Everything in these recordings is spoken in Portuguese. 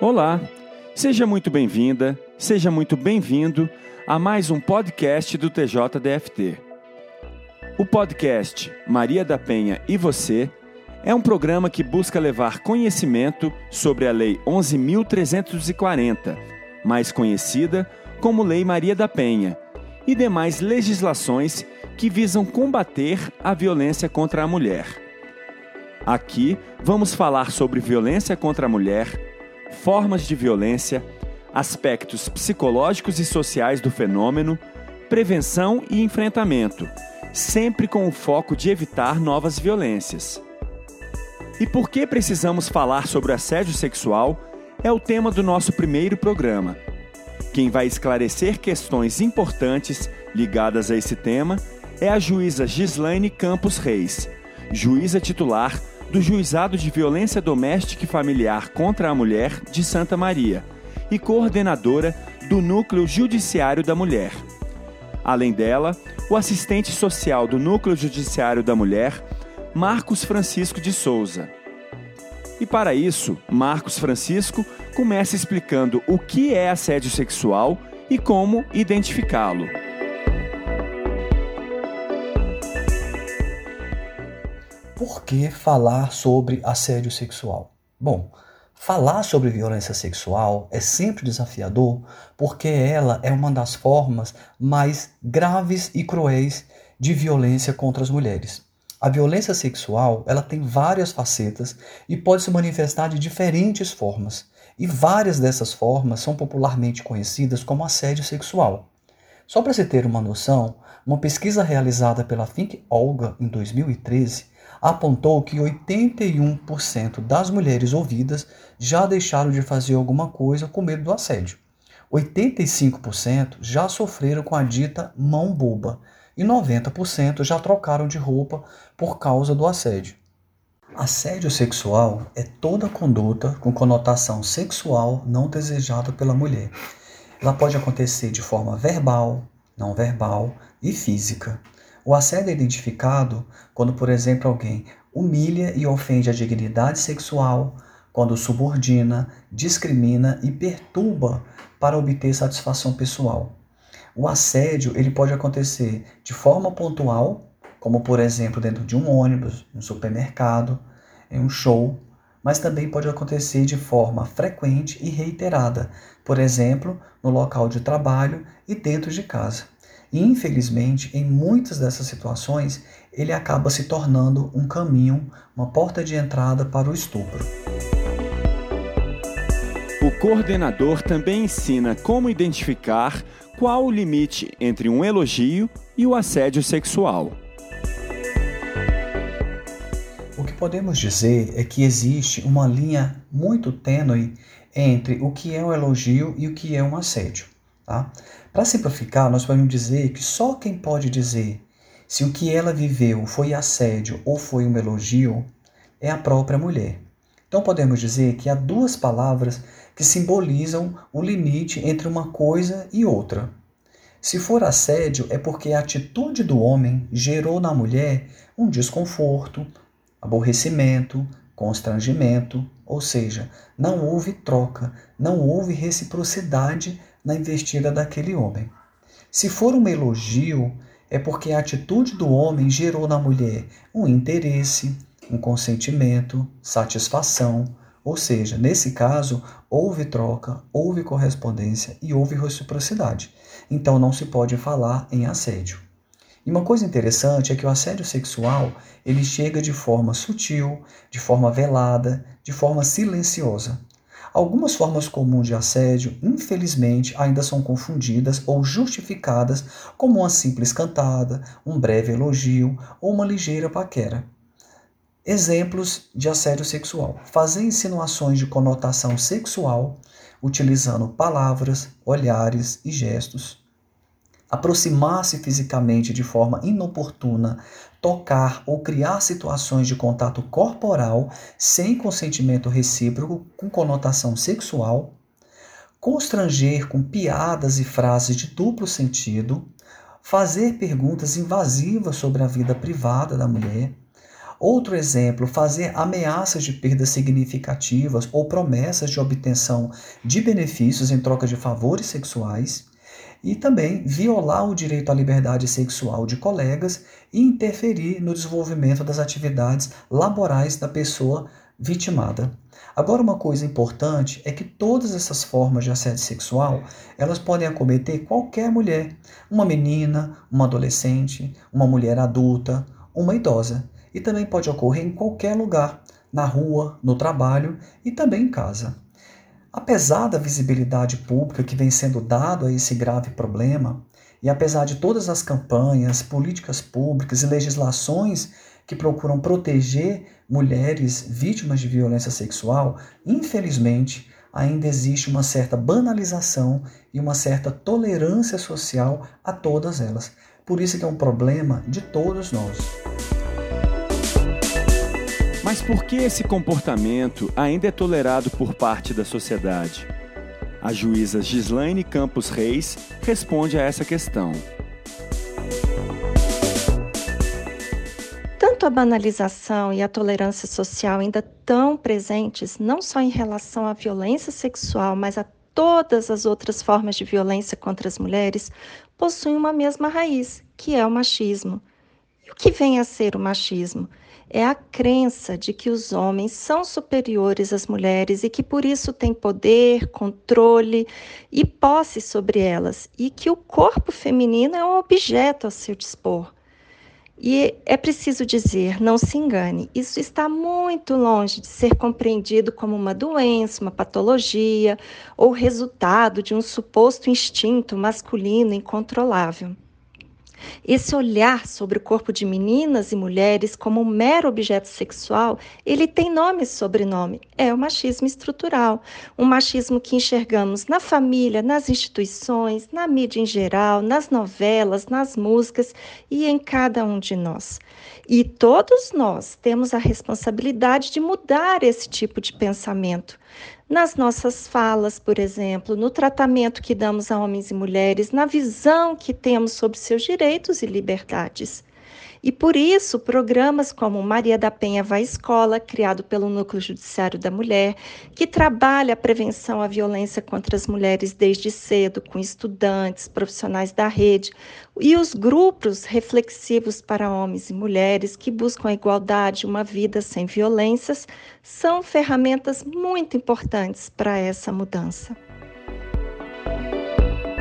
Olá, seja muito bem-vinda, seja muito bem-vindo a mais um podcast do TJDFT. O podcast Maria da Penha e Você é um programa que busca levar conhecimento sobre a Lei 11.340, mais conhecida como Lei Maria da Penha, e demais legislações que visam combater a violência contra a mulher. Aqui vamos falar sobre violência contra a mulher, formas de violência, aspectos psicológicos e sociais do fenômeno, prevenção e enfrentamento, sempre com o foco de evitar novas violências. E por que precisamos falar sobre assédio sexual é o tema do nosso primeiro programa. Quem vai esclarecer questões importantes ligadas a esse tema é a juíza Gislaine Campos Reis, juíza titular do Juizado de Violência Doméstica e Familiar contra a Mulher de Santa Maria e coordenadora do Núcleo Judiciário da Mulher. Além dela, o assistente social do Núcleo Judiciário da Mulher, Marcos Francisco de Souza. E para isso, Marcos Francisco começa explicando o que é assédio sexual e como identificá-lo. Por que falar sobre assédio sexual? Bom, falar sobre violência sexual é sempre desafiador porque ela é uma das formas mais graves e cruéis de violência contra as mulheres. A violência sexual, ela tem várias facetas e pode se manifestar de diferentes formas. E várias dessas formas são popularmente conhecidas como assédio sexual. Só para você ter uma noção, uma pesquisa realizada pela Think Olga em 2013 apontou que 81% das mulheres ouvidas já deixaram de fazer alguma coisa com medo do assédio. 85% já sofreram com a dita mão boba e 90% já trocaram de roupa por causa do assédio. Assédio sexual é toda conduta com conotação sexual não desejada pela mulher. Ela pode acontecer de forma verbal, não verbal e física. O assédio é identificado quando, por exemplo, alguém humilha e ofende a dignidade sexual, quando subordina, discrimina e perturba para obter satisfação pessoal. O assédio ele pode acontecer de forma pontual, como por exemplo dentro de um ônibus, um supermercado, em um show, mas também pode acontecer de forma frequente e reiterada, por exemplo, no local de trabalho e dentro de casa. E, infelizmente, em muitas dessas situações, ele acaba se tornando um caminho, uma porta de entrada para o estupro. O coordenador também ensina como identificar qual o limite entre um elogio e o assédio sexual. O que podemos dizer é que existe uma linha muito tênue entre o que é um elogio e o que é um assédio. Tá? Para simplificar, nós podemos dizer que só quem pode dizer se o que ela viveu foi assédio ou foi um elogio é a própria mulher. Então podemos dizer que há duas palavras que simbolizam o limite entre uma coisa e outra. Se for assédio, é porque a atitude do homem gerou na mulher um desconforto, aborrecimento, constrangimento, ou seja, não houve troca, não houve reciprocidade na investida daquele homem. Se for um elogio, é porque a atitude do homem gerou na mulher um interesse, um consentimento, satisfação, ou seja, nesse caso, houve troca, houve correspondência e houve reciprocidade. Então não se pode falar em assédio. E uma coisa interessante é que o assédio sexual, ele chega de forma sutil, de forma velada, de forma silenciosa. Algumas formas comuns de assédio, infelizmente, ainda são confundidas ou justificadas como uma simples cantada, um breve elogio ou uma ligeira paquera. Exemplos de assédio sexual: fazer insinuações de conotação sexual utilizando palavras, olhares e gestos aproximar-se fisicamente de forma inoportuna, tocar ou criar situações de contato corporal sem consentimento recíproco com conotação sexual, constranger com piadas e frases de duplo sentido, fazer perguntas invasivas sobre a vida privada da mulher, Outro exemplo, fazer ameaças de perdas significativas ou promessas de obtenção de benefícios em troca de favores sexuais. E também violar o direito à liberdade sexual de colegas e interferir no desenvolvimento das atividades laborais da pessoa vitimada. Agora, uma coisa importante é que todas essas formas de assédio sexual, elas podem acometer qualquer mulher, uma menina, uma adolescente, uma mulher adulta, uma idosa, e também pode ocorrer em qualquer lugar, na rua, no trabalho e também em casa. Apesar da visibilidade pública que vem sendo dado a esse grave problema, e apesar de todas as campanhas, políticas públicas e legislações que procuram proteger mulheres vítimas de violência sexual, infelizmente, ainda existe uma certa banalização e uma certa tolerância social a todas elas. Por isso que é um problema de todos nós. Mas por que esse comportamento ainda é tolerado por parte da sociedade? A juíza Gislaine Campos Reis responde a essa questão. Tanto a banalização e a tolerância social ainda tão presentes, não só em relação à violência sexual, mas a todas as outras formas de violência contra as mulheres, possuem uma mesma raiz, que é o machismo. O que vem a ser o machismo? É a crença de que os homens são superiores às mulheres e que por isso têm poder, controle e posse sobre elas, e que o corpo feminino é um objeto a seu dispor. E é preciso dizer, não se engane, isso está muito longe de ser compreendido como uma doença, uma patologia ou resultado de um suposto instinto masculino incontrolável. Esse olhar sobre o corpo de meninas e mulheres como um mero objeto sexual, ele tem nome e sobrenome. É o machismo estrutural, um machismo que enxergamos na família, nas instituições, na mídia em geral, nas novelas, nas músicas e em cada um de nós. E todos nós temos a responsabilidade de mudar esse tipo de pensamento nas nossas falas, por exemplo, no tratamento que damos a homens e mulheres, na visão que temos sobre seus direitos e liberdades. E por isso, programas como Maria da Penha Vai Escola, criado pelo Núcleo Judiciário da Mulher, que trabalha a prevenção à violência contra as mulheres desde cedo, com estudantes, profissionais da rede, e os grupos reflexivos para homens e mulheres que buscam a igualdade, uma vida sem violências, são ferramentas muito importantes para essa mudança.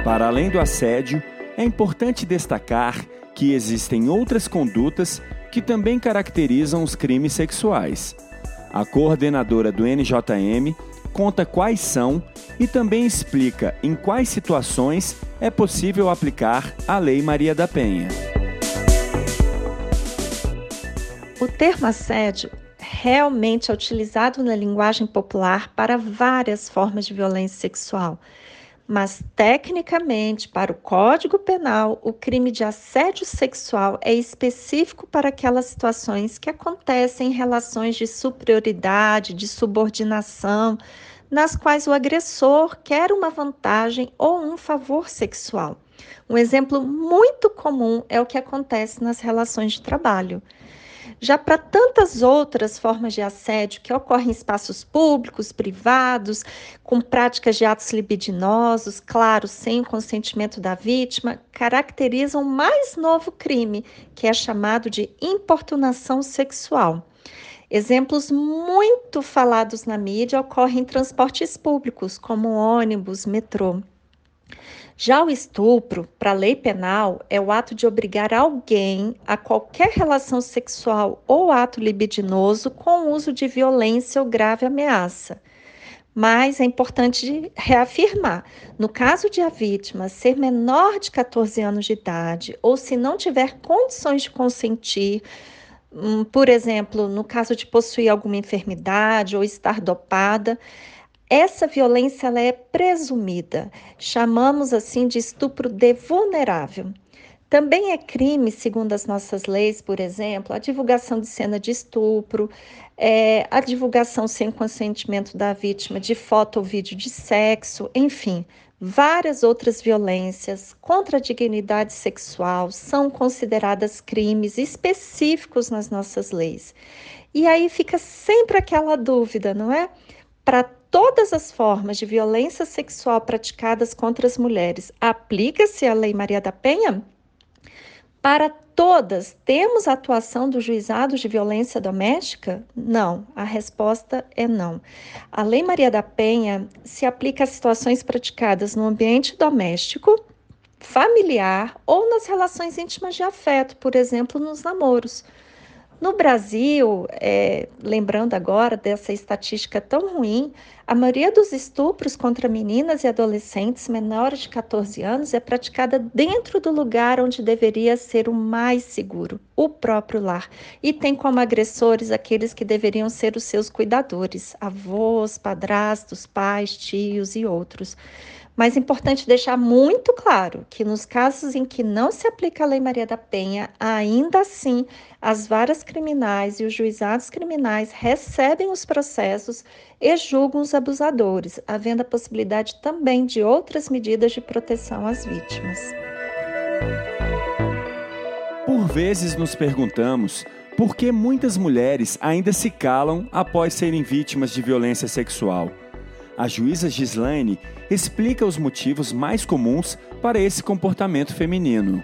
Para além do assédio, é importante destacar que existem outras condutas que também caracterizam os crimes sexuais. A coordenadora do NJM conta quais são e também explica em quais situações é possível aplicar a Lei Maria da Penha. O termo assédio realmente é utilizado na linguagem popular para várias formas de violência sexual mas tecnicamente, para o Código Penal, o crime de assédio sexual é específico para aquelas situações que acontecem em relações de superioridade, de subordinação, nas quais o agressor quer uma vantagem ou um favor sexual. Um exemplo muito comum é o que acontece nas relações de trabalho. Já para tantas outras formas de assédio que ocorrem em espaços públicos, privados, com práticas de atos libidinosos, claro, sem o consentimento da vítima, caracterizam o mais novo crime, que é chamado de importunação sexual. Exemplos muito falados na mídia ocorrem em transportes públicos, como ônibus, metrô. Já o estupro, para a lei penal, é o ato de obrigar alguém a qualquer relação sexual ou ato libidinoso com uso de violência ou grave ameaça. Mas é importante reafirmar: no caso de a vítima ser menor de 14 anos de idade ou se não tiver condições de consentir, hum, por exemplo, no caso de possuir alguma enfermidade ou estar dopada, essa violência ela é presumida, chamamos assim de estupro de vulnerável. Também é crime, segundo as nossas leis, por exemplo, a divulgação de cena de estupro, é, a divulgação sem consentimento da vítima de foto ou vídeo de sexo, enfim, Várias outras violências contra a dignidade sexual são consideradas crimes específicos nas nossas leis. E aí fica sempre aquela dúvida, não é? Para todas as formas de violência sexual praticadas contra as mulheres, aplica-se a Lei Maria da Penha? Para todas, temos a atuação do juizado de violência doméstica? Não, a resposta é não. A Lei Maria da Penha se aplica a situações praticadas no ambiente doméstico, familiar ou nas relações íntimas de afeto, por exemplo, nos namoros. No Brasil, é, lembrando agora dessa estatística tão ruim, a maioria dos estupros contra meninas e adolescentes menores de 14 anos é praticada dentro do lugar onde deveria ser o mais seguro, o próprio lar, e tem como agressores aqueles que deveriam ser os seus cuidadores, avós, padrastos, pais, tios e outros. Mas é importante deixar muito claro que nos casos em que não se aplica a Lei Maria da Penha, ainda assim as varas criminais e os juizados criminais recebem os processos e julgam os abusadores, havendo a possibilidade também de outras medidas de proteção às vítimas. Por vezes nos perguntamos por que muitas mulheres ainda se calam após serem vítimas de violência sexual. A juíza Gislaine explica os motivos mais comuns para esse comportamento feminino.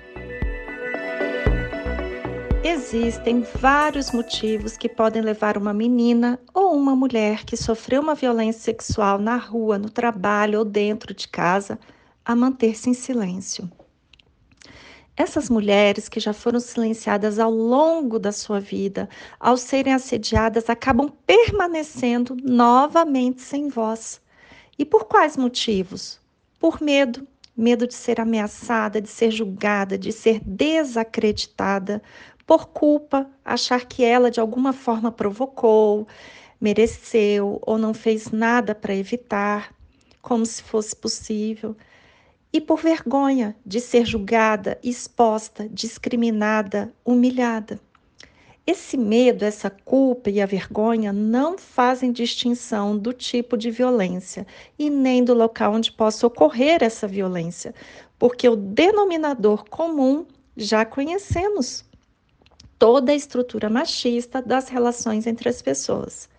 Existem vários motivos que podem levar uma menina ou uma mulher que sofreu uma violência sexual na rua, no trabalho ou dentro de casa a manter-se em silêncio. Essas mulheres que já foram silenciadas ao longo da sua vida, ao serem assediadas, acabam permanecendo novamente sem voz. E por quais motivos? Por medo, medo de ser ameaçada, de ser julgada, de ser desacreditada, por culpa, achar que ela de alguma forma provocou, mereceu ou não fez nada para evitar, como se fosse possível, e por vergonha de ser julgada, exposta, discriminada, humilhada. Esse medo, essa culpa e a vergonha não fazem distinção do tipo de violência e nem do local onde possa ocorrer essa violência, porque o denominador comum já conhecemos toda a estrutura machista das relações entre as pessoas.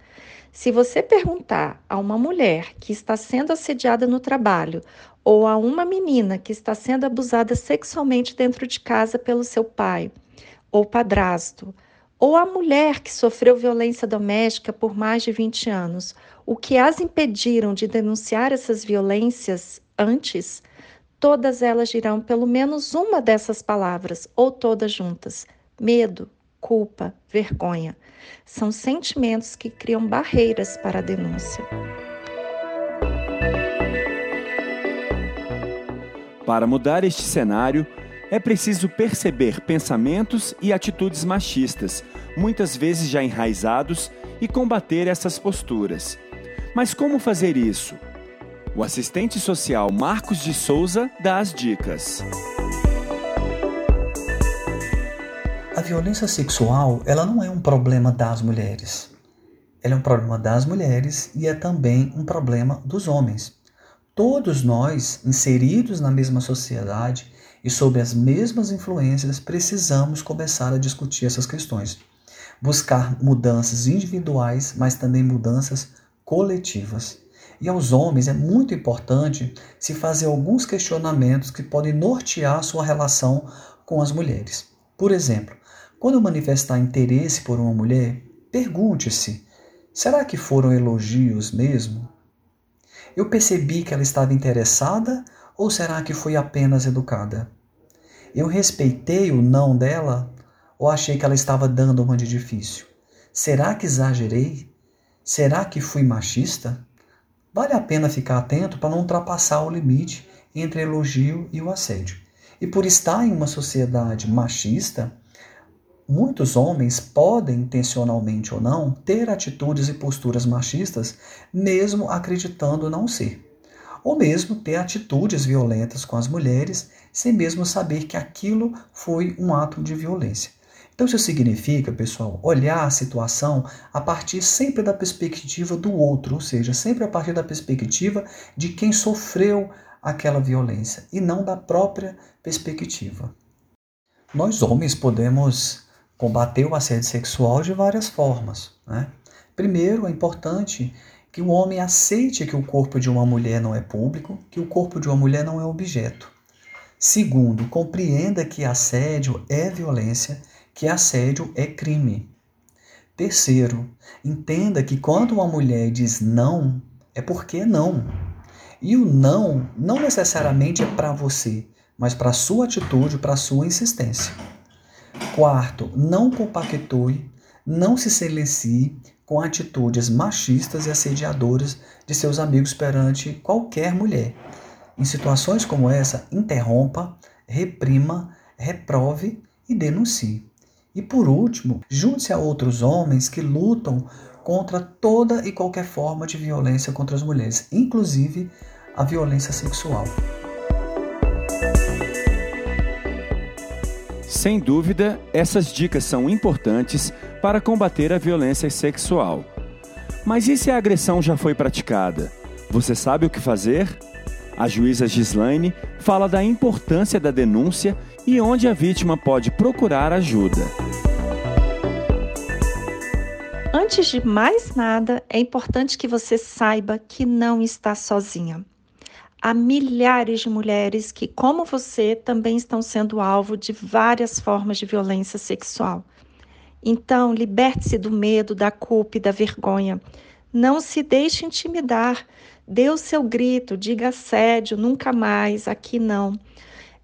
Se você perguntar a uma mulher que está sendo assediada no trabalho ou a uma menina que está sendo abusada sexualmente dentro de casa pelo seu pai ou padrasto, ou a mulher que sofreu violência doméstica por mais de 20 anos, o que as impediram de denunciar essas violências antes, todas elas dirão pelo menos uma dessas palavras, ou todas juntas: medo, culpa, vergonha. São sentimentos que criam barreiras para a denúncia. Para mudar este cenário, é preciso perceber pensamentos e atitudes machistas, muitas vezes já enraizados, e combater essas posturas. Mas como fazer isso? O assistente social Marcos de Souza dá as dicas. A violência sexual, ela não é um problema das mulheres. Ela é um problema das mulheres e é também um problema dos homens. Todos nós, inseridos na mesma sociedade, e sob as mesmas influências, precisamos começar a discutir essas questões. Buscar mudanças individuais, mas também mudanças coletivas. E aos homens é muito importante se fazer alguns questionamentos que podem nortear sua relação com as mulheres. Por exemplo, quando manifestar interesse por uma mulher, pergunte-se: será que foram elogios mesmo? Eu percebi que ela estava interessada ou será que fui apenas educada? Eu respeitei o não dela ou achei que ela estava dando uma de difícil? Será que exagerei? Será que fui machista? Vale a pena ficar atento para não ultrapassar o limite entre elogio e o assédio. E por estar em uma sociedade machista, muitos homens podem, intencionalmente ou não, ter atitudes e posturas machistas, mesmo acreditando não ser ou mesmo ter atitudes violentas com as mulheres, sem mesmo saber que aquilo foi um ato de violência. Então, isso significa, pessoal, olhar a situação a partir sempre da perspectiva do outro, ou seja, sempre a partir da perspectiva de quem sofreu aquela violência e não da própria perspectiva. Nós homens podemos combater o assédio sexual de várias formas. Né? Primeiro, é importante que o homem aceite que o corpo de uma mulher não é público, que o corpo de uma mulher não é objeto. Segundo, compreenda que assédio é violência, que assédio é crime. Terceiro, entenda que quando uma mulher diz não, é porque não. E o não não necessariamente é para você, mas para sua atitude, para sua insistência. Quarto, não compactue, não se silencie com atitudes machistas e assediadoras de seus amigos perante qualquer mulher. Em situações como essa, interrompa, reprima, reprove e denuncie. E por último, junte-se a outros homens que lutam contra toda e qualquer forma de violência contra as mulheres, inclusive a violência sexual. Sem dúvida, essas dicas são importantes para combater a violência sexual. Mas e se a agressão já foi praticada? Você sabe o que fazer? A juíza Gislaine fala da importância da denúncia e onde a vítima pode procurar ajuda. Antes de mais nada, é importante que você saiba que não está sozinha. Há milhares de mulheres que, como você, também estão sendo alvo de várias formas de violência sexual. Então, liberte-se do medo, da culpa e da vergonha. Não se deixe intimidar. Dê o seu grito, diga assédio, nunca mais, aqui não.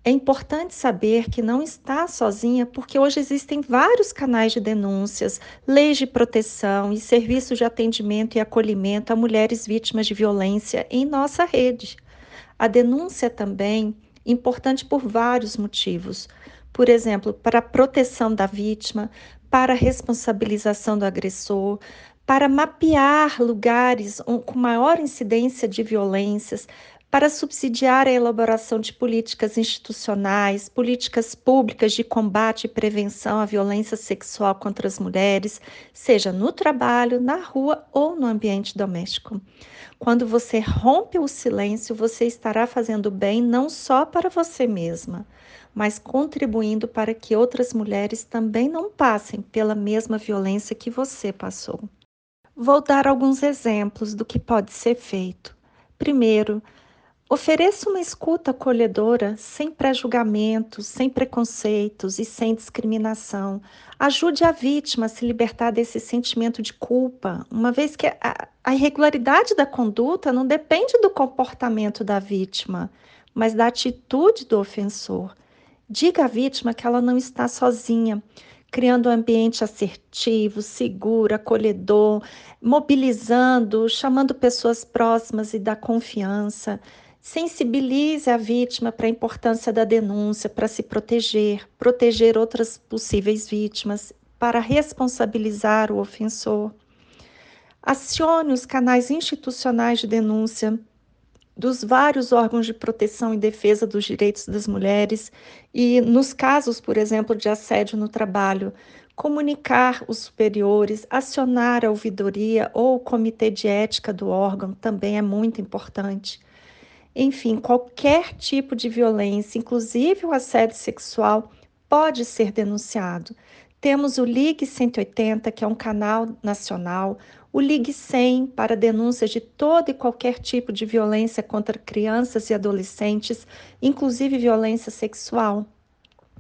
É importante saber que não está sozinha, porque hoje existem vários canais de denúncias, leis de proteção e serviços de atendimento e acolhimento a mulheres vítimas de violência em nossa rede. A denúncia é também importante por vários motivos. Por exemplo, para a proteção da vítima, para a responsabilização do agressor, para mapear lugares com maior incidência de violências, para subsidiar a elaboração de políticas institucionais, políticas públicas de combate e prevenção à violência sexual contra as mulheres, seja no trabalho, na rua ou no ambiente doméstico. Quando você rompe o silêncio, você estará fazendo bem não só para você mesma, mas contribuindo para que outras mulheres também não passem pela mesma violência que você passou. Vou dar alguns exemplos do que pode ser feito. Primeiro, Ofereça uma escuta acolhedora, sem pré-julgamentos, sem preconceitos e sem discriminação. Ajude a vítima a se libertar desse sentimento de culpa, uma vez que a, a irregularidade da conduta não depende do comportamento da vítima, mas da atitude do ofensor. Diga à vítima que ela não está sozinha, criando um ambiente assertivo, seguro, acolhedor, mobilizando, chamando pessoas próximas e da confiança. Sensibilize a vítima para a importância da denúncia, para se proteger, proteger outras possíveis vítimas, para responsabilizar o ofensor. Acione os canais institucionais de denúncia dos vários órgãos de proteção e defesa dos direitos das mulheres e, nos casos, por exemplo, de assédio no trabalho, comunicar os superiores, acionar a ouvidoria ou o comitê de ética do órgão também é muito importante. Enfim, qualquer tipo de violência, inclusive o assédio sexual, pode ser denunciado. Temos o Ligue 180, que é um canal nacional, o Ligue 100 para denúncias de todo e qualquer tipo de violência contra crianças e adolescentes, inclusive violência sexual.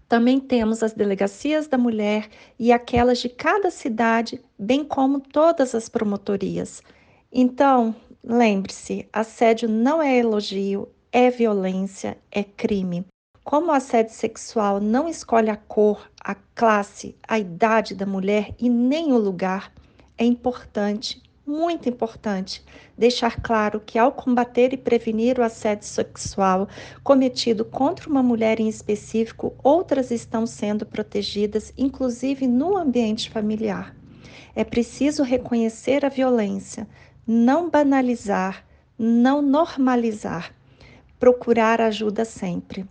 Também temos as delegacias da mulher e aquelas de cada cidade, bem como todas as promotorias. Então, Lembre-se, assédio não é elogio, é violência, é crime. Como o assédio sexual não escolhe a cor, a classe, a idade da mulher e nem o lugar, é importante, muito importante, deixar claro que ao combater e prevenir o assédio sexual cometido contra uma mulher em específico, outras estão sendo protegidas, inclusive no ambiente familiar. É preciso reconhecer a violência, não banalizar, não normalizar, procurar ajuda sempre.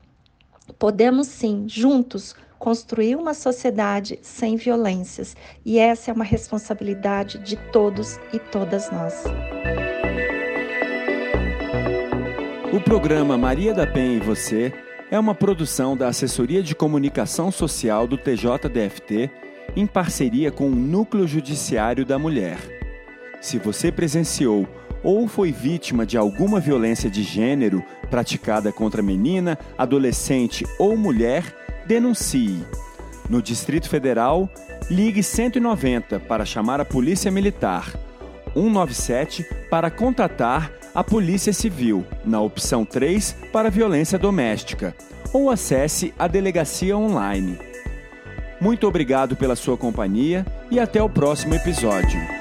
Podemos sim, juntos, construir uma sociedade sem violências, e essa é uma responsabilidade de todos e todas nós. O programa Maria da Penha e Você é uma produção da Assessoria de Comunicação Social do TJDFT em parceria com o Núcleo Judiciário da Mulher. Se você presenciou ou foi vítima de alguma violência de gênero praticada contra menina, adolescente ou mulher, denuncie. No Distrito Federal, ligue 190 para chamar a Polícia Militar, 197 para contatar a Polícia Civil, na opção 3 para violência doméstica, ou acesse a delegacia online. Muito obrigado pela sua companhia e até o próximo episódio.